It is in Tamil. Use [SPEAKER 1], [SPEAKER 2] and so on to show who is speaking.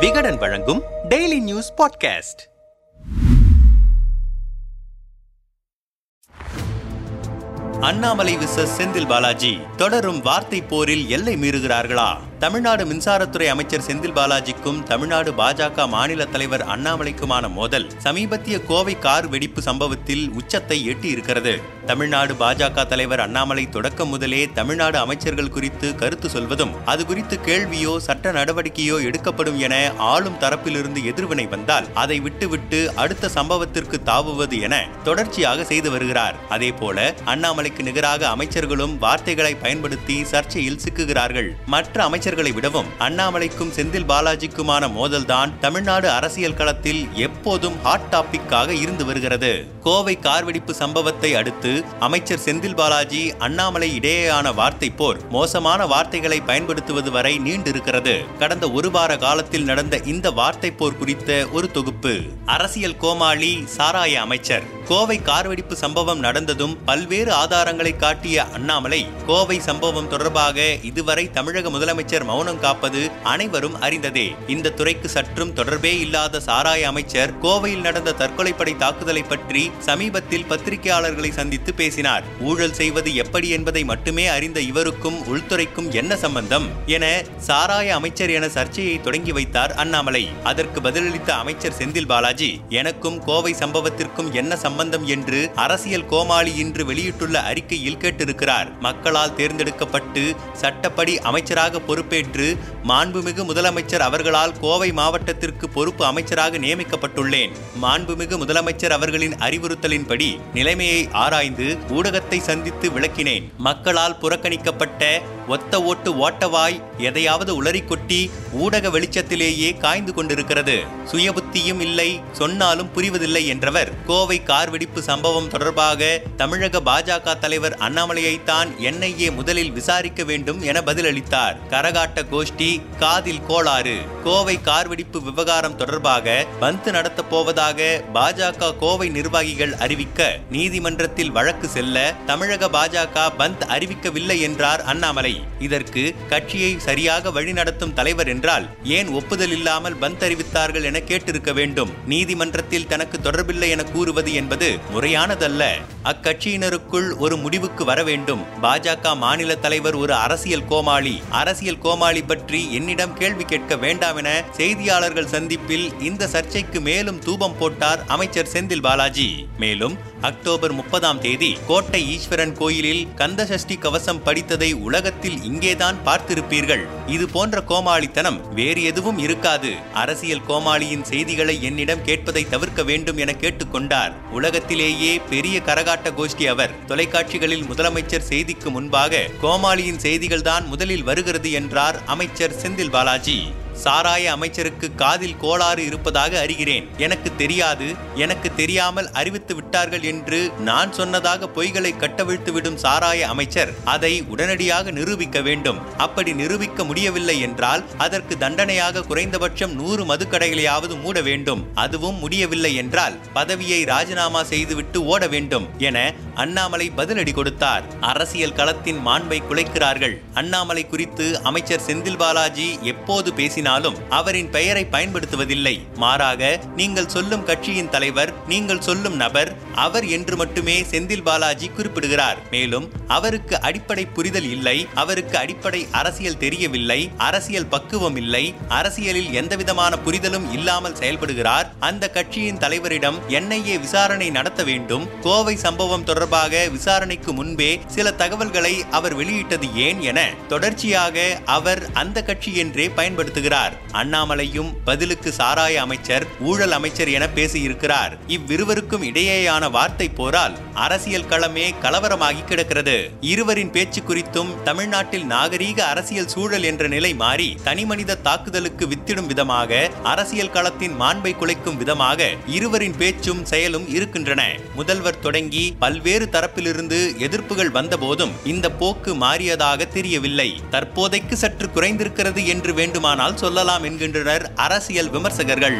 [SPEAKER 1] விகடன் வழங்கும் டெய்லி நியூஸ் பாட்காஸ்ட் அண்ணாமலை விசஸ் செந்தில் பாலாஜி தொடரும் வார்த்தை போரில் எல்லை மீறுகிறார்களா? தமிழ்நாடு மின்சாரத்துறை அமைச்சர் செந்தில் பாலாஜிக்கும் தமிழ்நாடு பாஜக மாநில தலைவர் அண்ணாமலைக்குமான மோதல் சமீபத்திய கோவை கார் வெடிப்பு சம்பவத்தில் உச்சத்தை எட்டி இருக்கிறது தமிழ்நாடு பாஜக தலைவர் அண்ணாமலை தொடக்கம் முதலே தமிழ்நாடு அமைச்சர்கள் குறித்து கருத்து சொல்வதும் அது குறித்து கேள்வியோ சட்ட நடவடிக்கையோ எடுக்கப்படும் என ஆளும் தரப்பிலிருந்து எதிர்வினை வந்தால் அதை விட்டுவிட்டு அடுத்த சம்பவத்திற்கு தாவுவது என தொடர்ச்சியாக செய்து வருகிறார். அதே போல அண்ணாமலைக்கு நிகராக அமைச்சர்களும் வார்த்தைகளை பயன்படுத்தி சர்ச்சையில் சிக்குகிறார்கள். மற்ற அமைச்சர்களை விடவும் அண்ணாமலைக்கும் செந்தில் பாலாஜிக்குமான மோதல்தான் தமிழ்நாடு அரசியல் களத்தில் எப்போதும் ஹாட் டாபிக்காக இருந்து வருகிறது. கோவை கார் வெடிப்பு சம்பவத்தை அடுத்து அமைச்சர் செந்தில் பாலாஜி அண்ணாமலை இடையேயான வார்த்தை போர் மோசமான வார்த்தைகளை பயன்படுத்துவது வரை நீண்டிருக்கிறது. கடந்த ஒரு வார காலத்தில் நடந்த இந்த வார்த்தை போர் குறித்த ஒரு தொகுப்பு. அரசியல் கோமாளி சாராய அமைச்சர். கோவை கார்வெடிப்பு சம்பவம் நடந்ததும் பல்வேறு ஆதாரங்களை காட்டிய அண்ணாமலை கோவை சம்பவம் தொடர்பாக இதுவரை தமிழக முதலமைச்சர் மௌனம் காப்பது அனைவரும் அறிந்ததே. இந்த துறைக்கு சற்றும் தொடர்பே இல்லாத சாராய அமைச்சர் கோவையில் நடந்த தற்கொலைப்படை தாக்குதலை பற்றி சமீபத்தில் பத்திரிகையாளர்களை சந்தித்து பேசினார். ஊழல் செய்வது எப்படி என்பதை மட்டுமே அறிந்த இவருக்கும் உள்துறைக்கும் என்ன சம்பந்தம்? என சாராய அமைச்சர் என சர்ச்சையை தொடங்கி வைத்தார் அண்ணாமலை. அதற்கு பதிலளித்த அமைச்சர் செந்தில் பாலாஜி எனக்கும் கோவை சம்பவத்திற்கும் என்ன சம்பந்தம்? என்று அரசியல் கோமாளி இன்று வெளியிட்டுள்ள அறிக்கையில் கேட்டிருக்கிறார். மக்களால் தேர்ந்தெடுக்கப்பட்டு சட்டப்படி அமைச்சராக பொறுப்பேற்று மாண்புமிகு முதலமைச்சர் அவர்களால் கோவை மாவட்டத்திற்கு பொறுப்பு அமைச்சராக நியமிக்கப்பட்டுள்ளேன். மாண்புமிகு முதலமைச்சர் அவர்களின் அறிவுறுத்தலின்படி நிலைமையை ஆராய்ந்து ஊடகத்தை சந்தித்து விளக்கினேன். மக்களால் புறக்கணிக்கப்பட்ட ஒத்த ஓட்டு ஓட்டவாய் எதையாவது உளறி கொட்டி ஊடக வெளிச்சத்திலேயே காய்ந்து கொண்டிருக்கிறது. சுயபுத்தியும் இல்லை சொன்னாலும் புரிவதில்லை என்றவர். கோவை கார் வெடிப்பு சம்பவம் தொடர்பாக தமிழக பாஜக தலைவர் அண்ணாமலையைத்தான் என்ஐஏ முதலில் விசாரிக்க வேண்டும் என பதிலளித்தார். கரகாட்ட கோஷ்டி காதில் கோளாறு. கோவை கார் வெடிப்பு விவகாரம் தொடர்பாக பந்து நடத்தப் போவதாக பாஜக கோவை நிர்வாகிகள் அறிவிக்க நீதிமன்றத்தில் வழக்கு செல்ல தமிழக பாஜக பந்த் அறிவிக்கவில்லை என்றார் அண்ணாமலை. இதற்கு கட்சியை சரியாக வழிநடத்தும் தலைவர் என்றால் ஏன் ஒப்புதல் இல்லாமல் பந்த் அறிவித்தார்கள் என கேட்டிருக்க வேண்டும். நீதிமன்றத்தில் தனக்கு தொடர்பில்லை என கூறுவது என்பது முறையானதல்ல. அக்கட்சியினருக்குள் ஒரு முடிவுக்கு வர வேண்டும். பாஜக மாநில தலைவர் ஒரு அரசியல் கோமாளி. அரசியல் கோமாளி பற்றி என்னிடம் கேள்வி கேட்க வேண்டாம் என செய்தியாளர்கள் சந்திப்பில் இந்த சர்ச்சைக்கு மேலும் தூபம் போட்டார் அமைச்சர் செந்தில் பாலாஜி. மேலும் அக்டோபர் முப்பதாம் தேதி கோட்டை ஈஸ்வரன் கோயிலில் கந்தசஷ்டி கவசம் படித்ததை உலகத்தில் இங்கேதான் பார்த்திருப்பீர்கள். இது போன்ற கோமாளித்தனம் வேறு எதுவும் இருக்காது. அரசியல் கோமாளியின் செய்திகளை என்னிடம் கேட்பதை தவிர்க்க வேண்டும் என கேட்டுக்கொண்டார். உலகத்திலேயே பெரிய கரகாட்ட கோஷ்டி அவர் தொலைக்காட்சிகளில் முதலமைச்சர் செய்திக்கு முன்பாக கோமாளியின் செய்திகள்தான் முதலில் வருகிறது என்றார் அமைச்சர் செந்தில் பாலாஜி. சாராய அமைச்சருக்கு காதில் கோளாறு இருப்பதாக அறிகிறேன். எனக்கு தெரியாது எனக்கு தெரியாமல் அறிவித்து விட்டார்கள் என்று நான் சொன்னதாக பொய்களை கட்டவிழ்த்து விடும் சாராய அமைச்சர் அதை உடனடியாக நிரூபிக்க வேண்டும். அப்படி நிரூபிக்க முடியவில்லை என்றால் அதற்கு தண்டனையாக குறைந்தபட்சம் நூறு மதுக்கடைகளையாவது மூட வேண்டும். அதுவும் முடியவில்லை என்றால் பதவியை ராஜினாமா செய்துவிட்டு ஓட வேண்டும் என அண்ணாமலை பதிலடி கொடுத்தார். அரசியல் களத்தின் மாண்பை குலைக்கிறார்கள். அண்ணாமலை குறித்து அமைச்சர் செந்தில் பாலாஜி எப்போது பேசினார்? பேசினாலும் அவரின் பெயரை பயன்படுத்துவதில்லை. மாறாக நீங்கள் சொல்லும் கட்சியின் தலைவர் நீங்கள் சொல்லும் நபர் அவர் என்று மட்டுமே செந்தில் பாலாஜி குறிப்பிடுகிறார். மேலும் அவருக்கு அடிப்படை புரிதல் இல்லை அவருக்கு அடிப்படை அரசியல் தெரியவில்லை அரசியல் பக்குவம் இல்லை அரசியலில் எந்தவிதமான புரிதலும் இல்லாமல் செயல்படுகிறார். அந்த கட்சியின் தலைவரிடம் என்ஐஏ விசாரணை நடத்த வேண்டும். கோவை சம்பவம் தொடர்பாக விசாரணைக்கு முன்பே சில தகவல்களை அவர் வெளியிட்டது ஏன் என தொடர்ச்சியாக அவர் அந்த கட்சி என்றே பயன்படுத்துகிறார். அண்ணாமலையும் பதிலுக்கு சாராய அமைச்சர் ஊழல் அமைச்சர் என பேசியிருக்கிறார். இவ்விருவருக்கும் இடையேயான வார்த்தை போரால் அரசியல் களமே கலவரமாகி கிடக்கிறது. இருவரின் பேச்சு குறித்தும் தமிழ்நாட்டில் நாகரீக அரசியல் சூழல் என்ற நிலை மாறி தனிமனித தாக்குதலுக்கு வித்திடும் விதமாக அரசியல் களத்தின் மாண்பை குலைக்கும் விதமாக இருவரின் பேச்சும் செயலும் இருக்கின்றன. முதல்வர் தொடங்கி பல்வேறு தரப்பிலிருந்து எதிர்ப்புகள் வந்தபோதும் இந்த போக்கு மாறியதாக தெரியவில்லை. தற்போதைக்கு சற்று குறைந்திருக்கிறது என்று வேண்டுமானால் சொல்லலாம் என்கின்றனர் அரசியல் விமர்சகர்கள்.